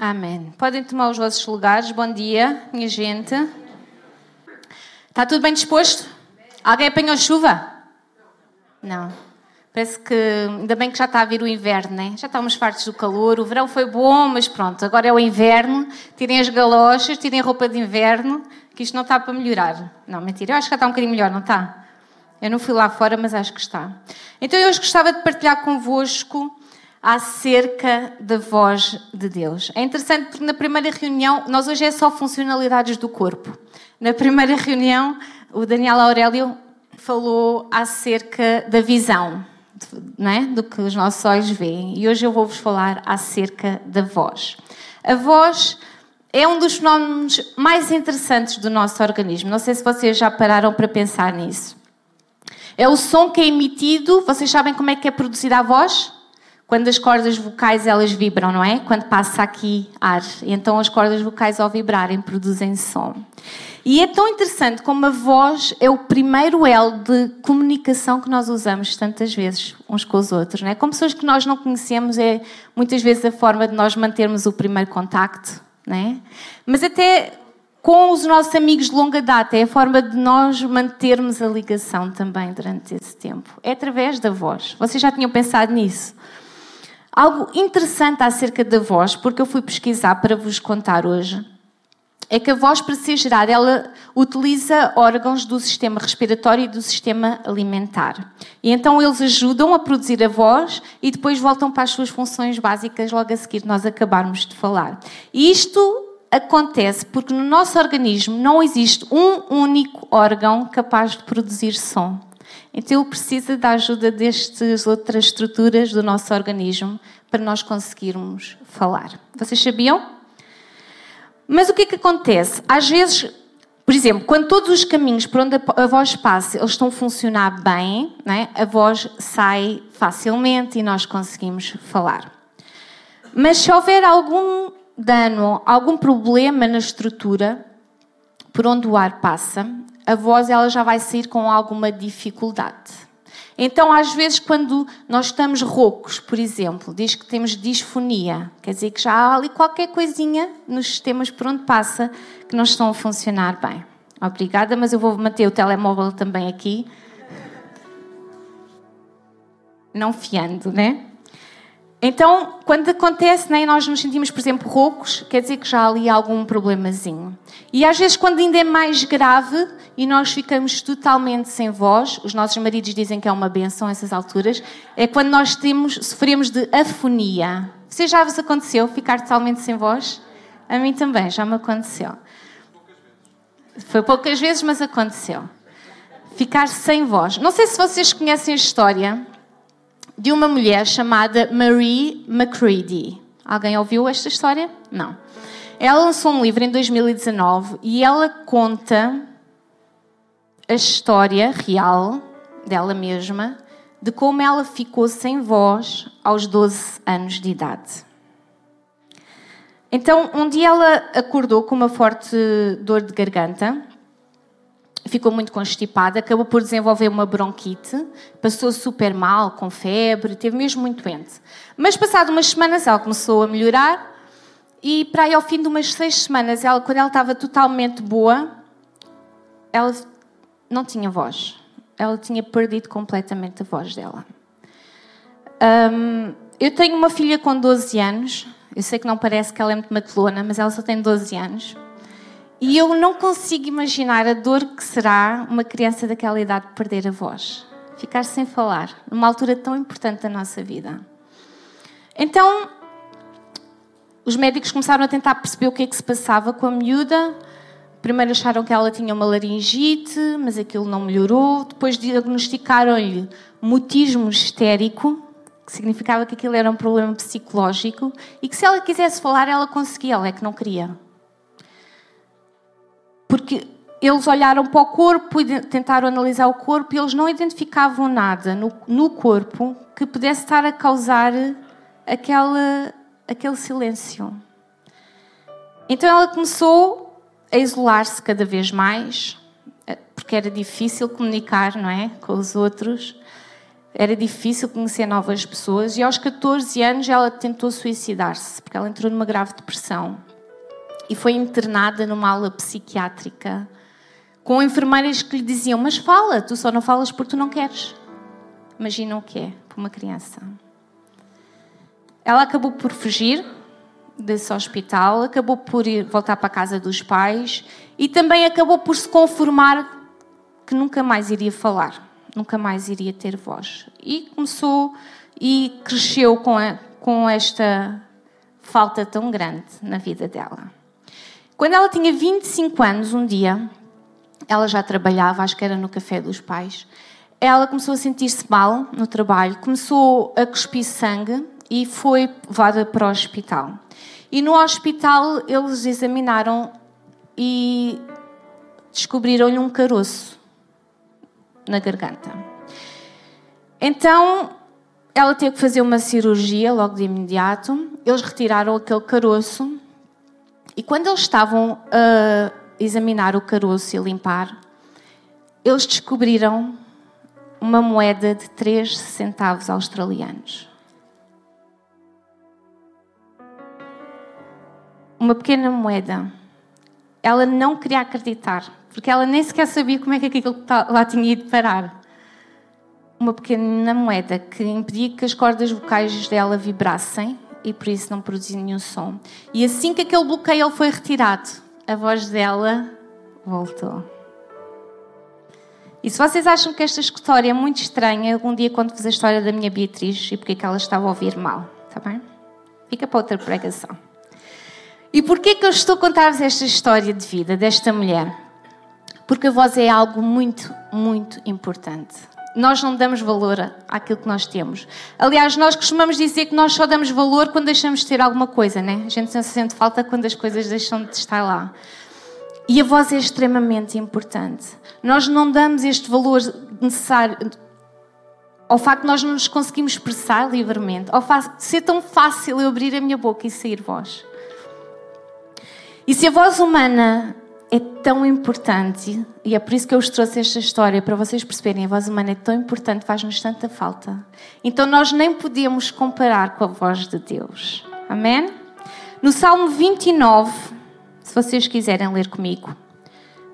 Amém. Podem tomar os vossos lugares. Bom dia, minha gente. Está tudo bem disposto? Alguém apanhou chuva? Não. Parece que ainda bem que já está a vir o inverno, né? Já estamos fartos do calor. O verão foi bom, mas pronto, agora é o inverno. Tirem as galochas, tirem a roupa de inverno, que isto não está para melhorar. Não, mentira, eu acho que já está um bocadinho melhor, não está? Eu não fui lá fora, mas acho que está. Então eu hoje gostava de partilhar convosco acerca da voz de Deus. É interessante porque na primeira reunião, nós hoje é só funcionalidades do corpo. Na primeira reunião, o Daniel Aurélio falou acerca da visão, não é? do que os nossos olhos veem. E hoje eu vou-vos falar acerca da voz. A voz é um dos fenómenos mais interessantes do nosso organismo. Não sei se vocês já pararam para pensar nisso. É o som que é emitido. Vocês sabem como é que é produzida a voz? Quando as cordas vocais elas vibram, não é? Quando passa aqui ar. Então as cordas vocais ao vibrarem produzem som. E é tão interessante como a voz é o primeiro elo de comunicação que nós usamos tantas vezes uns com os outros, não é? Como pessoas que nós não conhecemos é muitas vezes a forma de nós mantermos o primeiro contacto, não é? Mas até com os nossos amigos de longa data. É a forma de nós mantermos a ligação também durante esse tempo. É através da voz. Vocês já tinham pensado nisso? Algo interessante acerca da voz, porque eu fui pesquisar para vos contar hoje, é que a voz, para ser gerada, ela utiliza órgãos do sistema respiratório e do sistema alimentar. E então eles ajudam a produzir a voz e depois voltam para as suas funções básicas logo a seguir nós acabarmos de falar. E isto acontece porque no nosso organismo não existe um único órgão capaz de produzir som. Então ele precisa da ajuda destas outras estruturas do nosso organismo para nós conseguirmos falar. Vocês sabiam? Mas o que é que acontece? Às vezes, por exemplo, quando todos os caminhos por onde a voz passa eles estão a funcionar bem, é? a voz sai facilmente e nós conseguimos falar. Mas se houver algum dano, algum problema na estrutura por onde o ar passa, a voz ela já vai sair com alguma dificuldade. Então, às vezes, quando nós estamos roucos, por exemplo, diz que temos disfonia, quer dizer que já há ali qualquer coisinha nos sistemas por onde passa que não estão a funcionar bem. Obrigada, mas eu vou manter o telemóvel também aqui. Não fiando, né? Então, quando acontece, né, nós nos sentimos, por exemplo, roucos, quer dizer que já há ali algum problemazinho. E às vezes, quando ainda é mais grave e nós ficamos totalmente sem voz, os nossos maridos dizem que é uma benção essas alturas, é quando nós temos, sofremos de afonia. Você já vos aconteceu ficar totalmente sem voz? A mim também, já me aconteceu. Foi poucas vezes, mas aconteceu. Ficar sem voz. Não sei se vocês conhecem a história de uma mulher chamada Marie McCready. Alguém ouviu esta história? Não. Ela lançou um livro em 2019 e ela conta a história real dela mesma de como ela ficou sem voz aos 12 anos de idade. Então, um dia ela acordou com uma forte dor de garganta ficou muito constipada, acabou por desenvolver uma bronquite, passou super mal, com febre, teve mesmo muito doente. Mas passado umas semanas ela começou a melhorar e para aí ao fim de umas seis semanas, ela, quando ela estava totalmente boa, ela não tinha voz. Ela tinha perdido completamente a voz dela. Um, eu tenho uma filha com 12 anos. Eu sei que não parece que ela é muito matelona, mas ela só tem 12 anos. E eu não consigo imaginar a dor que será uma criança daquela idade perder a voz, ficar sem falar, numa altura tão importante da nossa vida. Então, os médicos começaram a tentar perceber o que é que se passava com a miúda. Primeiro acharam que ela tinha uma laringite, mas aquilo não melhorou. Depois diagnosticaram-lhe mutismo histérico, que significava que aquilo era um problema psicológico e que se ela quisesse falar, ela conseguia, ela é que não queria. Porque eles olharam para o corpo e tentaram analisar o corpo e eles não identificavam nada no, no corpo que pudesse estar a causar aquela, aquele silêncio. Então ela começou a isolar-se cada vez mais, eh, porque era difícil comunicar, não é, com os outros. era difícil conhecer novas pessoas e aos 14 anos ela tentou suicidar-se porque ela entrou numa grave depressão e foi internada numa aula psiquiátrica com enfermeiras que lhe diziam: Mas fala, tu só não falas porque tu não queres. Imagina o que é para uma criança. Ela acabou por fugir desse hospital, acabou por ir voltar para a casa dos pais e também acabou por se conformar que nunca mais iria falar, nunca mais iria ter voz. E começou e cresceu com, a, com esta falta tão grande na vida dela. Quando ela tinha 25 anos, um dia, ela já trabalhava, acho que era no café dos pais, ela começou a sentir-se mal no trabalho, começou a cuspir sangue e foi levada para o hospital. E no hospital eles examinaram e descobriram-lhe um caroço na garganta. Então ela teve que fazer uma cirurgia logo de imediato. Eles retiraram aquele caroço e quando eles estavam a examinar o caroço e limpar, eles descobriram uma moeda de 3 centavos australianos. Uma pequena moeda. Ela não queria acreditar, porque ela nem sequer sabia como é que aquilo lá tinha ido parar. Uma pequena moeda que impedia que as cordas vocais dela vibrassem e por isso não produzia nenhum som. E assim que aquele bloqueio foi retirado, a voz dela voltou. E se vocês acham que esta história é muito estranha, algum dia conto-vos a história da minha Beatriz e porque é que ela estava a ouvir mal, está bem? Fica para outra pregação. E porquê que eu estou a contar-vos esta história de vida desta mulher? Porque a voz é algo muito, muito importante. Nós não damos valor àquilo que nós temos. Aliás, nós costumamos dizer que nós só damos valor quando deixamos de ter alguma coisa, né? A gente se sente falta quando as coisas deixam de estar lá. E a voz é extremamente importante. Nós não damos este valor necessário ao facto de nós não nos conseguimos expressar livremente, ao facto de ser tão fácil eu abrir a minha boca e sair voz. E se a voz humana é tão importante, e é por isso que eu vos trouxe esta história, para vocês perceberem, a voz humana é tão importante, faz-nos tanta falta. Então nós nem podemos comparar com a voz de Deus. Amém? No Salmo 29, se vocês quiserem ler comigo.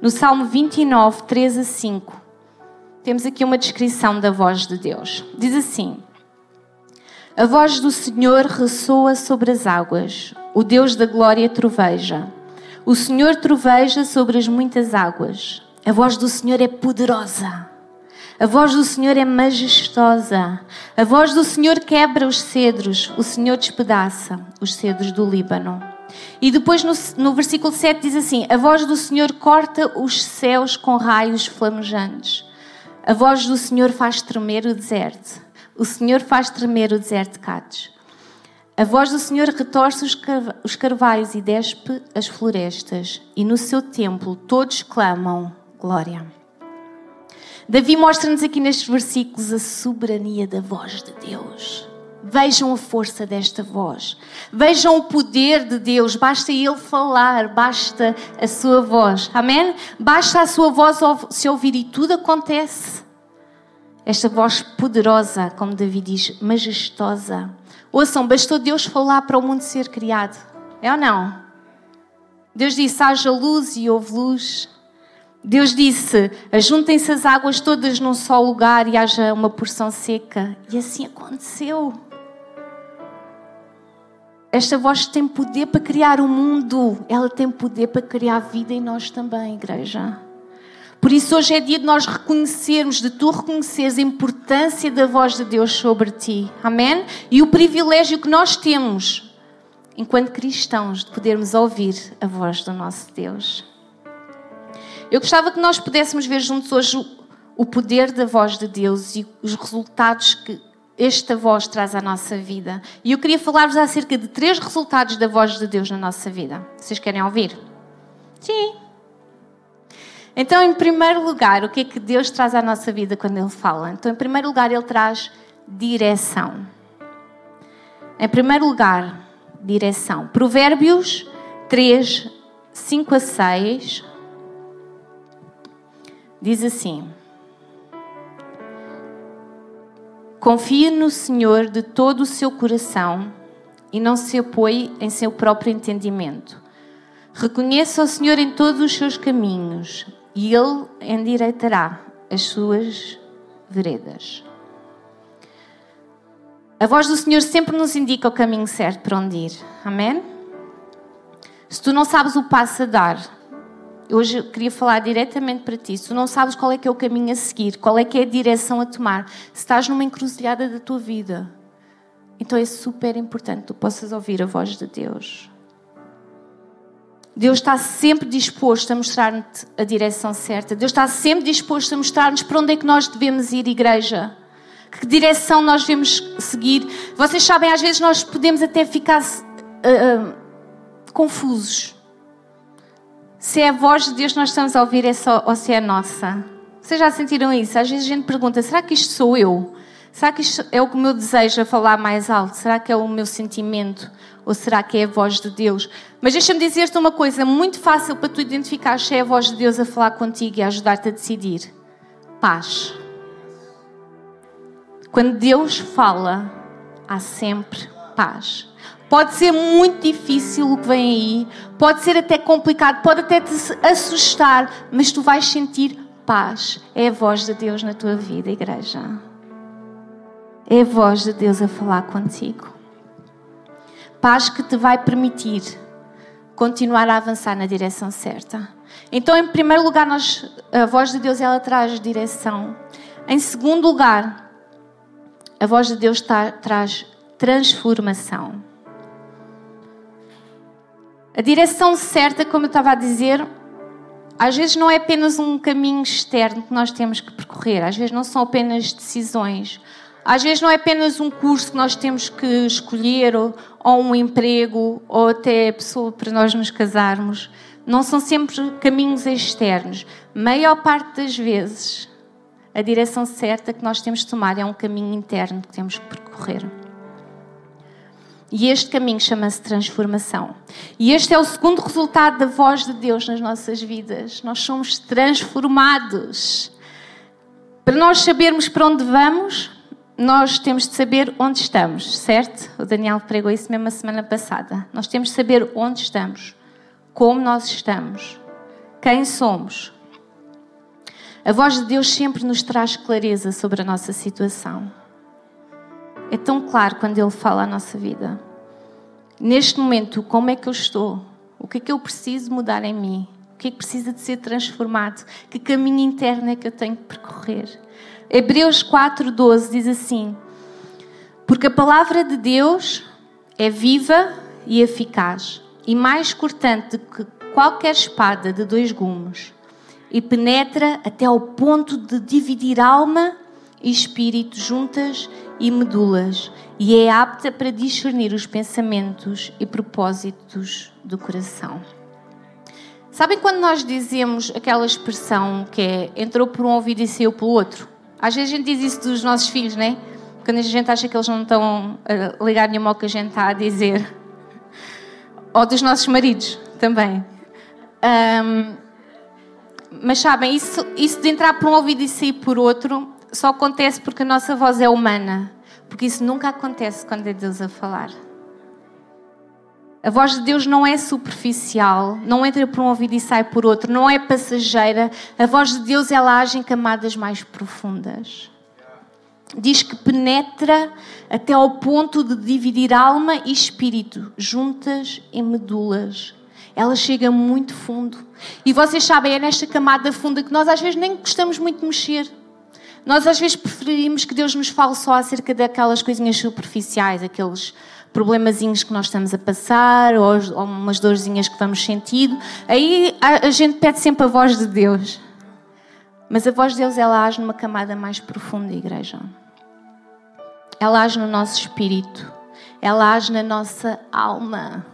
No Salmo 29, 3 a 5, temos aqui uma descrição da voz de Deus. Diz assim: A voz do Senhor ressoa sobre as águas, o Deus da glória troveja. O Senhor troveja sobre as muitas águas. A voz do Senhor é poderosa. A voz do Senhor é majestosa. A voz do Senhor quebra os cedros. O Senhor despedaça os cedros do Líbano. E depois no, no versículo 7 diz assim: A voz do Senhor corta os céus com raios flamejantes. A voz do Senhor faz tremer o deserto. O Senhor faz tremer o deserto de Cádiz. A voz do Senhor retorce os carvalhos e despe as florestas, e no seu templo todos clamam glória. Davi mostra-nos aqui nestes versículos a soberania da voz de Deus. Vejam a força desta voz. Vejam o poder de Deus. Basta Ele falar, basta a sua voz. Amém? Basta a sua voz se ouvir e tudo acontece. Esta voz poderosa, como Davi diz, majestosa. Ouçam, bastou Deus falar para o mundo ser criado. É ou não? Deus disse: haja luz e houve luz. Deus disse: ajuntem-se as águas todas num só lugar e haja uma porção seca. E assim aconteceu. Esta voz tem poder para criar o mundo, ela tem poder para criar vida em nós também, igreja. Por isso, hoje é dia de nós reconhecermos, de tu reconheceres a importância da voz de Deus sobre ti. Amém? E o privilégio que nós temos, enquanto cristãos, de podermos ouvir a voz do nosso Deus. Eu gostava que nós pudéssemos ver juntos hoje o poder da voz de Deus e os resultados que esta voz traz à nossa vida. E eu queria falar-vos acerca de três resultados da voz de Deus na nossa vida. Vocês querem ouvir? Sim. Então, em primeiro lugar, o que é que Deus traz à nossa vida quando Ele fala? Então, em primeiro lugar, Ele traz direção. Em primeiro lugar, direção. Provérbios 3, 5 a 6 diz assim. Confie no Senhor de todo o seu coração e não se apoie em seu próprio entendimento. Reconheça o Senhor em todos os seus caminhos e Ele endireitará as suas veredas. A voz do Senhor sempre nos indica o caminho certo para onde ir. Amém? Se tu não sabes o passo a dar, hoje eu queria falar diretamente para ti. Se tu não sabes qual é que é o caminho a seguir, qual é que é a direção a tomar, se estás numa encruzilhada da tua vida, então é super importante que tu possas ouvir a voz de Deus. Deus está sempre disposto a mostrar-te a direção certa. Deus está sempre disposto a mostrar-nos para onde é que nós devemos ir, igreja. Que direção nós devemos seguir. Vocês sabem, às vezes nós podemos até ficar uh, confusos. Se é a voz de Deus que nós estamos a ouvir é só, ou se é a nossa. Vocês já sentiram isso? Às vezes a gente pergunta: será que isto sou eu? Será que isto é o meu desejo a falar mais alto? Será que é o meu sentimento? Ou será que é a voz de Deus? Mas deixa-me dizer-te uma coisa muito fácil para tu identificar se é a voz de Deus a falar contigo e a ajudar-te a decidir: paz. Quando Deus fala, há sempre paz. Pode ser muito difícil o que vem aí, pode ser até complicado, pode até te assustar, mas tu vais sentir paz. É a voz de Deus na tua vida, igreja. É a voz de Deus a falar contigo. Paz que te vai permitir continuar a avançar na direção certa. Então, em primeiro lugar, nós, a voz de Deus ela traz direção. Em segundo lugar, a voz de Deus tá, traz transformação. A direção certa, como eu estava a dizer, às vezes não é apenas um caminho externo que nós temos que percorrer, às vezes não são apenas decisões, às vezes não é apenas um curso que nós temos que escolher, ou, ou um emprego, ou até a pessoa para nós nos casarmos. Não são sempre caminhos externos. Maior parte das vezes, a direção certa que nós temos de tomar é um caminho interno que temos que percorrer. E este caminho chama-se transformação. E este é o segundo resultado da voz de Deus nas nossas vidas. Nós somos transformados. Para nós sabermos para onde vamos, nós temos de saber onde estamos, certo? O Daniel pregou isso mesmo a semana passada. Nós temos de saber onde estamos, como nós estamos, quem somos. A voz de Deus sempre nos traz clareza sobre a nossa situação. É tão claro quando Ele fala a nossa vida. Neste momento, como é que eu estou? O que é que eu preciso mudar em mim? O que é que precisa de ser transformado? Que caminho interno é que eu tenho que percorrer? Hebreus 4,12 diz assim: Porque a palavra de Deus é viva e eficaz, e mais cortante que qualquer espada de dois gumes, e penetra até ao ponto de dividir alma e espírito juntas e medulas, e é apta para discernir os pensamentos e propósitos do coração. Sabem quando nós dizemos aquela expressão que é entrou por um ouvido e saiu pelo outro? Às vezes a gente diz isso dos nossos filhos, não é? Quando a gente acha que eles não estão a ligar nenhuma ao que a gente está a dizer. Ou dos nossos maridos também. Um, mas sabem, isso, isso de entrar por um ouvido e sair por outro só acontece porque a nossa voz é humana. Porque isso nunca acontece quando é Deus a falar. A voz de Deus não é superficial, não entra por um ouvido e sai por outro, não é passageira. A voz de Deus ela age em camadas mais profundas. Diz que penetra até ao ponto de dividir alma e espírito, juntas em medulas. Ela chega muito fundo. E vocês sabem, é nesta camada funda que nós às vezes nem gostamos muito de mexer. Nós às vezes preferimos que Deus nos fale só acerca daquelas coisinhas superficiais, aqueles problemazinhos que nós estamos a passar ou, ou umas dorzinhas que vamos sentindo, aí a, a, gente pede sempre a voz de Deus. Mas a voz de Deus ela age numa camada mais profunda, igreja. Ela age no nosso espírito, ela age na nossa alma.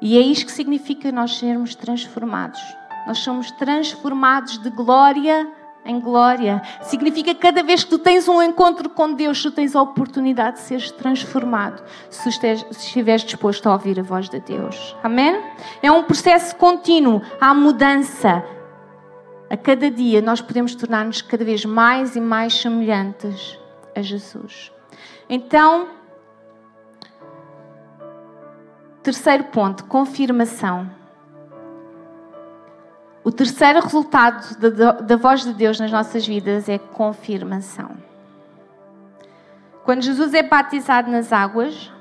E é isto que significa nós sermos transformados. Nós somos transformados de glória em glória. Significa que cada vez que tu tens um encontro com Deus, tu tens a oportunidade de seres transformado, se estiveres disposto a ouvir a voz de Deus. Amém? É um processo contínuo. Há mudança. A cada dia nós podemos tornar-nos cada vez mais e mais semelhantes a Jesus. Então, terceiro ponto, confirmação. O terceiro resultado da, da, voz de Deus nas nossas vidas é confirmação. Quando Jesus é batizado nas águas,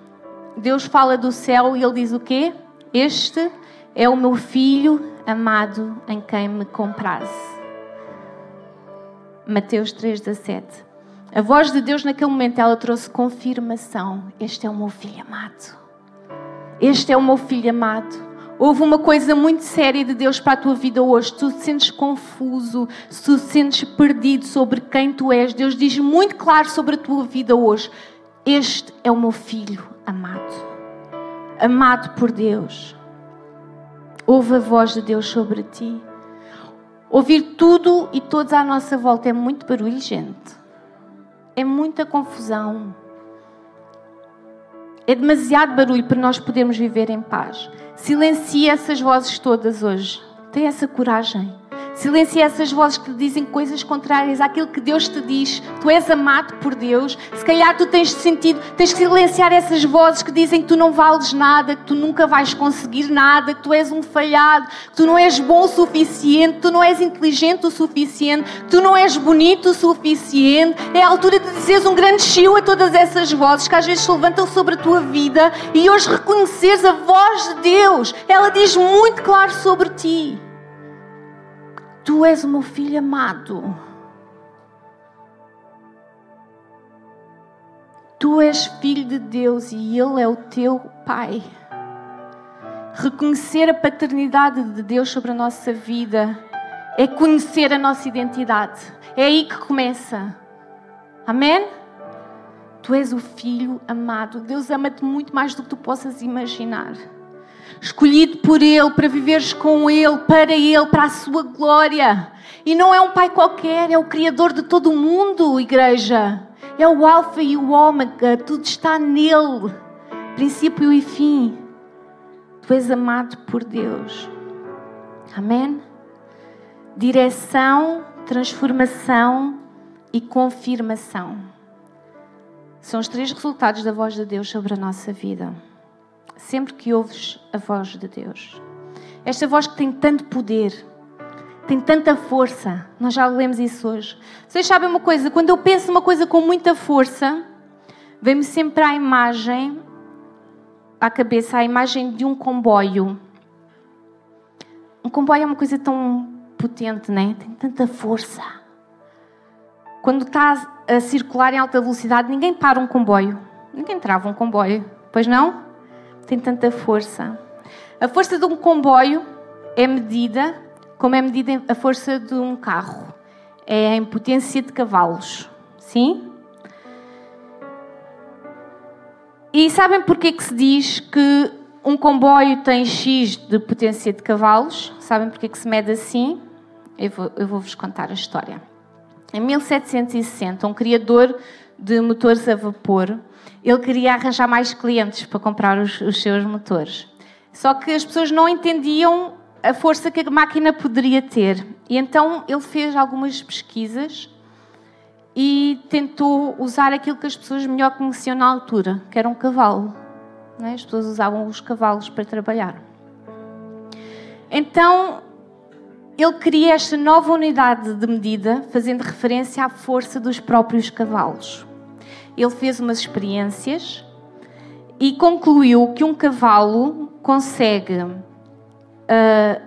Deus fala do céu e ele diz o quê? Este é o meu filho amado em quem me comprasse. Mateus 3,17. A voz de Deus naquele momento ela trouxe confirmação. Este é o meu filho amado. Este é o meu filho amado. Houve uma coisa muito séria de Deus para a tua vida hoje. Tu te sentes confuso, se tu te sentes perdido sobre quem tu és. Deus diz muito claro sobre a tua vida hoje. Este é o meu filho amado. Amado por Deus. Ouve a voz de Deus sobre ti. Ouvir tudo e todos à nossa volta é muito barulho, gente. É muita confusão. É demasiado barulho para nós podermos viver em paz. Silencia essas vozes todas hoje. Tem essa coragem. Silencia essas vozes que te dizem coisas contrárias àquilo que Deus te diz. Tu és amado por Deus. Se calhar tu tens sentido, tens que silenciar essas vozes que dizem que tu não vales nada, que tu nunca vais conseguir nada, que tu és um falhado, que tu não és bom o suficiente, que tu não és inteligente o suficiente, que tu não és bonito o suficiente. É a altura de dizeres um grande chiu a todas essas vozes que às vezes se levantam sobre a tua vida e hoje reconheceres a voz de Deus. Ela diz muito claro sobre ti. Tu és o meu filho amado. Tu és filho de Deus e Ele é o teu Pai. Reconhecer a paternidade de Deus sobre a nossa vida é conhecer a nossa identidade. É aí que começa. Amém? Tu és o filho amado. Deus ama-te muito mais do que tu possas imaginar escolhido por Ele, para viveres com Ele, para Ele, para a sua glória. E não é um Pai qualquer, é o Criador de todo o mundo, igreja. É o Alfa e o Ômega, tudo está nele, princípio e fim. Tu és amado por Deus. Amém? Direção, transformação e confirmação. São os três resultados da voz de Deus sobre a nossa vida sempre que ouves a voz de Deus. Esta voz que tem tanto poder, tem tanta força, nós já lemos isso hoje. Vocês sabem uma coisa? Quando eu penso uma coisa com muita força, vem-me sempre à imagem, à cabeça, a imagem de um comboio. Um comboio é uma coisa tão potente, né? Tem tanta força. Quando está a circular em alta velocidade, ninguém para um comboio. Ninguém trava um comboio, pois não? Tem tanta força. A força de um comboio é medida como é medida a força de um carro. É em potência de cavalos. Sim? E sabem porquê que se diz que um comboio tem X de potência de cavalos? Sabem porquê que se mede assim? Eu vou-vos vou contar a história. Em 1760, um criador de motores a vapor ele queria arranjar mais clientes para comprar os, os seus motores. Só que as pessoas não entendiam a força que a máquina poderia ter. E então ele fez algumas pesquisas e tentou usar aquilo que as pessoas melhor conheciam na altura, que era um cavalo. É? As pessoas usavam os cavalos para trabalhar. Então ele cria esta nova unidade de medida, fazendo referência à força dos próprios cavalos ele fez umas experiências e concluiu que um cavalo consegue uh,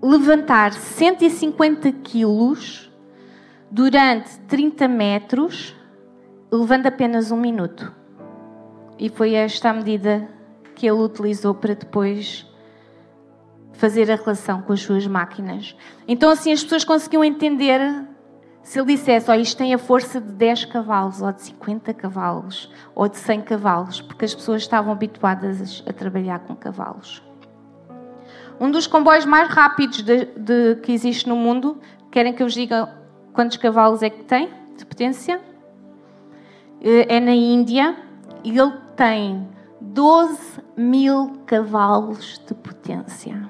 levantar 150 quilos durante 30 metros, levando apenas um minuto. E foi esta a medida que ele utilizou para depois fazer a relação com as suas máquinas. Então, assim, as pessoas conseguiam entender se ele dissesse, oh, isto tem a força de 10 cavalos, ou de 50 cavalos, ou de 100 cavalos, porque as pessoas estavam habituadas a trabalhar com cavalos. Um dos comboios mais rápidos de, de, que existe no mundo, querem que eu vos diga quantos cavalos é que tem de potência? Eh, é na Índia e ele tem 12 mil cavalos de potência.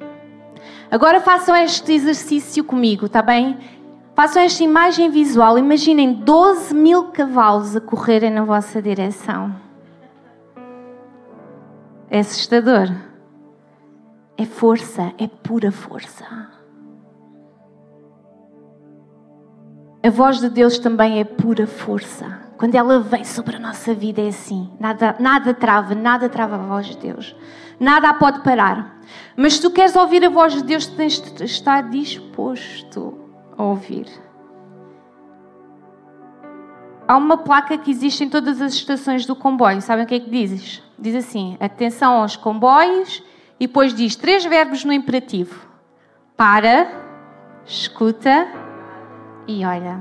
Agora façam este exercício comigo, está bem? Façam esta imagem visual. Imaginem 12 mil cavalos a correrem na vossa direção. É assustador. É força, é pura força. A voz de Deus também é pura força. Quando ela vem sobre a nossa vida é assim. Nada, nada trava, nada trava a voz de Deus. Nada a pode parar. Mas se tu queres ouvir a voz de Deus, tens de estar disposto ouvir. Há uma placa que existe em todas as estações do comboio. Sabem o que é que dizes? Diz assim: atenção aos comboios e depois diz três verbos no imperativo: para, escuta e olha.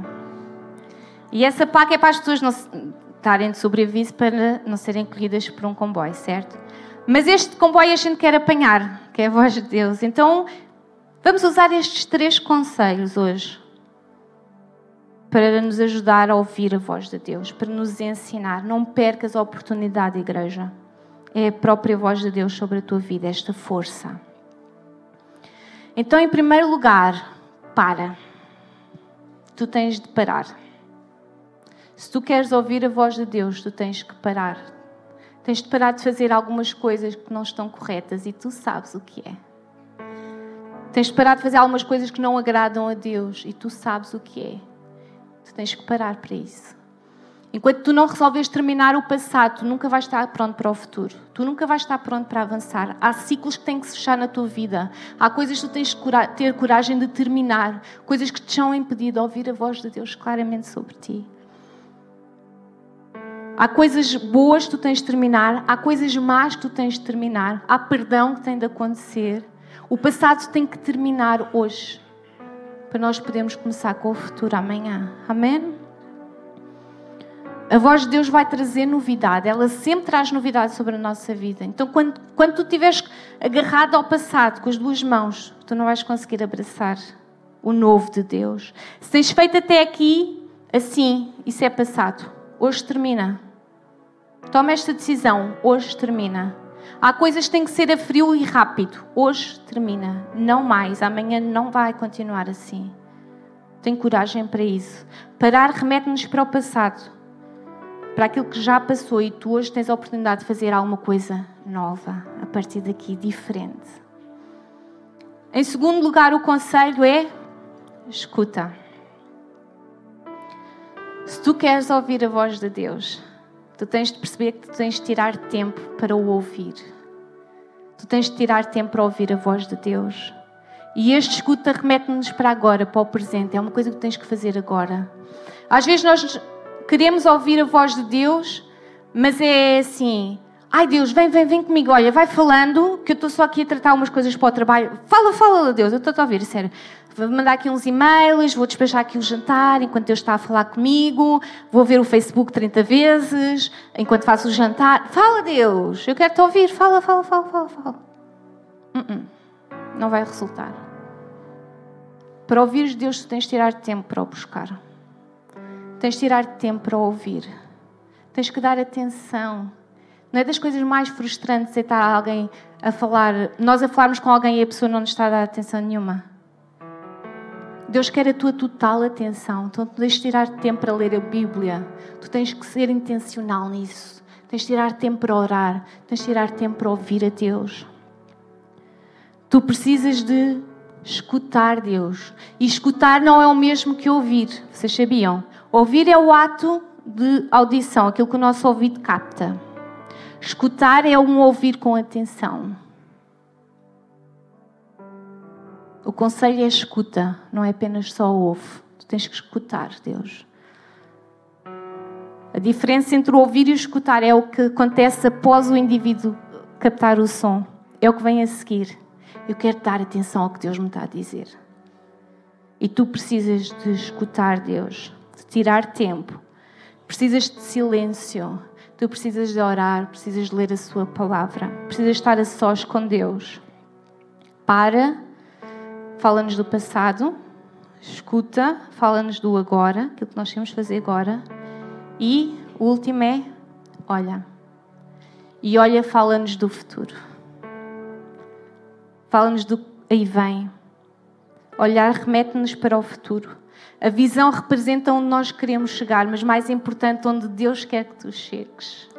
E essa placa é para as pessoas não estarem de sobreaviso para não serem colhidas por um comboio, certo? Mas este comboio a gente quer apanhar, que é a voz de Deus. Então, vamos usar estes três conselhos hoje para nos ajudar a ouvir a voz de Deus, para nos ensinar. Não percas a oportunidade, igreja é a própria voz de Deus sobre a tua vida, esta força. Então, em primeiro lugar, para. Tu tens de parar. Se tu queres ouvir a voz de Deus, tu tens que parar. Tens de parar de fazer algumas coisas que não estão corretas e tu sabes o que é. Tens de parar de fazer algumas coisas que não agradam a Deus e tu sabes o que é. Tu tens que parar para isso. Enquanto tu não resolves terminar o passado, tu nunca vais estar pronto para o futuro. Tu nunca vais estar pronto para avançar. Há ciclos que têm que se fechar na tua vida. Há coisas que tu tens que ter coragem de terminar. Coisas que te são impedido de ouvir a voz de Deus claramente sobre ti. Há coisas boas que tu tens de terminar. Há coisas más que tu tens de terminar. Há perdão que tem de acontecer. O passado tem que terminar hoje. Para nós podermos começar com o futuro amanhã. Amém? A voz de Deus vai trazer novidade, ela sempre traz novidade sobre a nossa vida. Então, quando, quando tu estiveres agarrado ao passado com as duas mãos, tu não vais conseguir abraçar o novo de Deus. Se tens feito até aqui, assim, isso é passado. Hoje termina. Toma esta decisão, hoje termina. Há coisas que têm que ser a frio e rápido. Hoje termina. Não mais. Amanhã não vai continuar assim. Tem coragem para isso. Parar remete-nos para o passado para aquilo que já passou e tu hoje tens a oportunidade de fazer alguma coisa nova, a partir daqui, diferente. Em segundo lugar, o conselho é escuta. Se tu queres ouvir a voz de Deus, tu tens de perceber que tu tens de tirar tempo para o ouvir. Tu tens de tirar tempo para ouvir a voz de Deus. E este escuta remete-nos para agora, para o presente. É uma coisa que tens que fazer agora. Às vezes nós queremos ouvir a voz de Deus, mas é assim: ai Deus, vem, vem, vem comigo, olha, vai falando, que eu estou só aqui a tratar umas coisas para o trabalho. Fala, fala, Deus, eu estou a ouvir, sério. Vou mandar aqui uns e-mails, vou despachar aqui o jantar enquanto Deus está a falar comigo, vou ver o Facebook 30 vezes enquanto faço o jantar. Fala, Deus, eu quero te ouvir, fala, fala, fala, fala, fala. Uh -uh. Não vai resultar. Para ouvir Deus, tu tens de tirar tempo para o buscar. Tens de tirar tempo para ouvir. Tens que dar atenção. Não é das coisas mais frustrantes é estar alguém a falar, nós a falarmos com alguém e a pessoa não nos está a dar atenção nenhuma. Deus quer a tua total atenção. Então, tu tens de tirar tempo para ler a Bíblia. Tu tens que ser intencional nisso. Tens de tirar tempo para orar. Tens de tirar tempo para ouvir a Deus. Tu precisas de escutar Deus. E escutar não é o mesmo que ouvir. Vocês sabiam? Ouvir é o ato de audição, aquilo que o nosso ouvido capta. Escutar é um ouvir com atenção. O conselho é escuta, não é apenas só ouve. Tu tens que escutar Deus. A diferença entre o ouvir e o escutar é o que acontece após o indivíduo captar o som. É o que vem a seguir. Eu quero dar atenção ao que Deus me está a dizer. E tu precisas de escutar Deus de tirar tempo. Precisas de silêncio. Tu precisas de orar, precisas de ler a Sua palavra, precisas estar a sós com Deus. Para, fala-nos do passado, escuta, fala-nos do agora, aquilo que nós temos de fazer agora. E o último é, olha. E olha, fala-nos do futuro. Fala-nos do aí vem. Olhar remete-nos para o futuro. A visão representa onde nós queremos chegar, mas mais importante, onde Deus quer que tu chegues.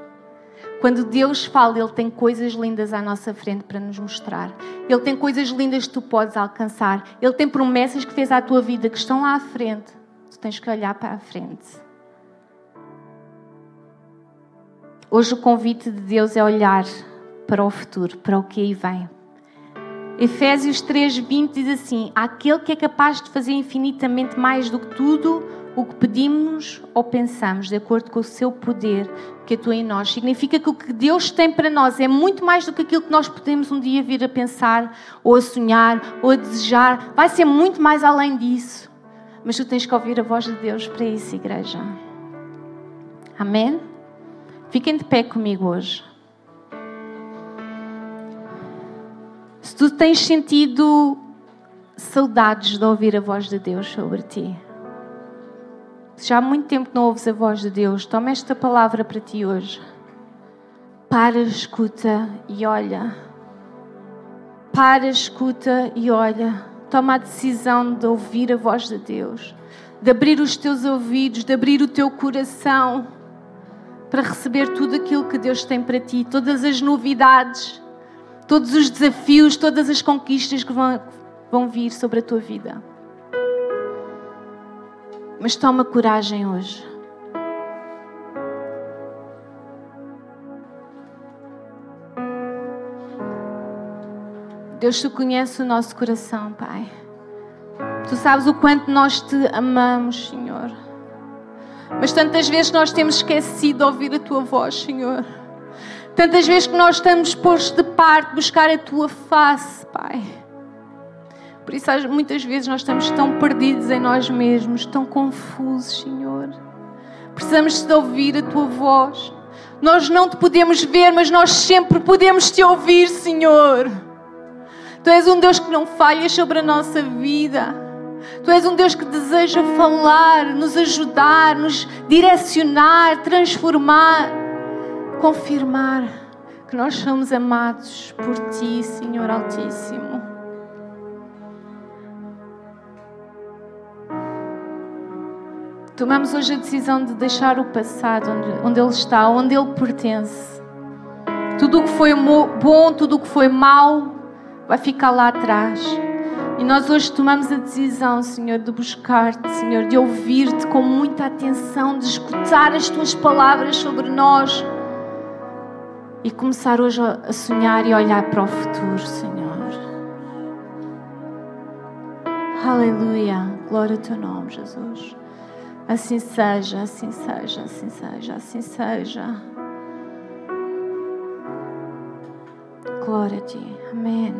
Quando Deus fala, Ele tem coisas lindas à nossa frente para nos mostrar. Ele tem coisas lindas que tu podes alcançar. Ele tem promessas que fez à tua vida que estão lá à frente. Tu tens que olhar para a frente. Hoje o convite de Deus é olhar para o futuro, para o que aí vem. Efésios 3:20 diz assim: Aquele que é capaz de fazer infinitamente mais do que tudo o que pedimos ou pensamos, de acordo com o seu poder que atua em nós. Significa que o que Deus tem para nós é muito mais do que aquilo que nós podemos um dia vir a pensar, ou a sonhar, ou a desejar. Vai ser muito mais além disso. Mas tu tens que ouvir a voz de Deus para isso, igreja. Amém? Fiquem de pé comigo hoje. Se tu tens sentido saudades de ouvir a voz de Deus sobre ti, se já há muito tempo que não ouves a voz de Deus, toma esta palavra para ti hoje. Para, escuta e olha. Para, escuta e olha. Toma a decisão de ouvir a voz de Deus, de abrir os teus ouvidos, de abrir o teu coração para receber tudo aquilo que Deus tem para ti, todas as novidades, todos os desafios, todas as conquistas que vão, vão vir sobre a tua vida. Mas toma coragem hoje. Deus, tu conheces o nosso coração, Pai. Tu sabes o quanto nós te amamos, Senhor. Mas tantas vezes nós temos esquecido de ouvir a tua voz, Senhor. Tantas vezes que nós estamos postos de parte, buscar a tua face, Pai. Por isso, muitas vezes nós estamos tão perdidos em nós mesmos, tão confusos, Senhor. Precisamos de ouvir a tua voz. Nós não te podemos ver, mas nós sempre podemos te ouvir, Senhor. Tu és um Deus que não falhas sobre a nossa vida. Tu és um Deus que deseja falar, nos ajudar, nos direcionar, transformar, confirmar que nós somos amados por Ti, Senhor Altíssimo. Tomamos hoje a decisão de deixar o passado onde, onde ele está, onde ele pertence. Tudo o que foi bom, tudo o que foi mau, vai ficar lá atrás. E nós hoje tomamos a decisão, Senhor, de buscar-te, Senhor, de ouvir-te com muita atenção, de escutar as tuas palavras sobre nós e começar hoje a sonhar e olhar para o futuro, Senhor. Aleluia. Glória ao teu nome, Jesus. Assim seja, assim seja, assim seja, assim seja. Glória a ti. Amém.